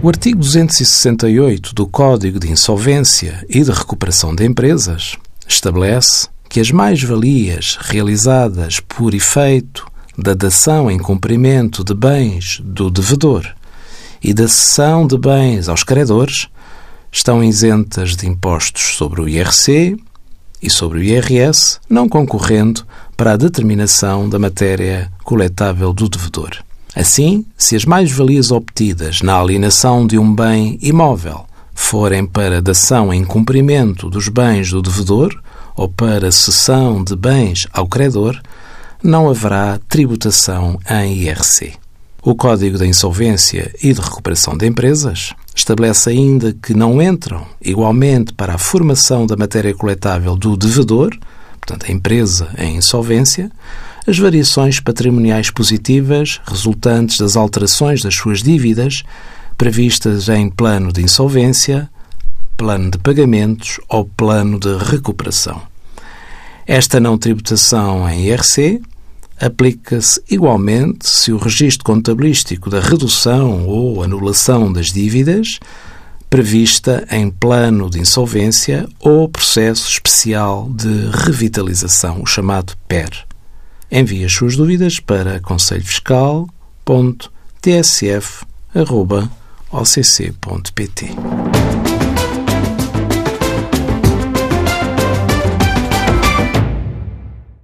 O artigo 268 do Código de Insolvência e de Recuperação de Empresas estabelece que as mais-valias realizadas por efeito da dação em cumprimento de bens do devedor e da cessão de bens aos credores estão isentas de impostos sobre o IRC e sobre o IRS, não concorrendo para a determinação da matéria coletável do devedor. Assim, se as mais-valias obtidas na alienação de um bem imóvel forem para dação em cumprimento dos bens do devedor ou para cessão de bens ao credor, não haverá tributação em IRC. O Código da Insolvência e de Recuperação de Empresas estabelece ainda que não entram igualmente para a formação da matéria coletável do devedor, portanto, a empresa em insolvência, as variações patrimoniais positivas resultantes das alterações das suas dívidas previstas em plano de insolvência, plano de pagamentos ou plano de recuperação. Esta não tributação em IRC aplica-se igualmente se o registro contabilístico da redução ou anulação das dívidas prevista em plano de insolvência ou processo especial de revitalização, o chamado PER. Envie as suas dúvidas para conselhofiscal.tsf.occ.pt.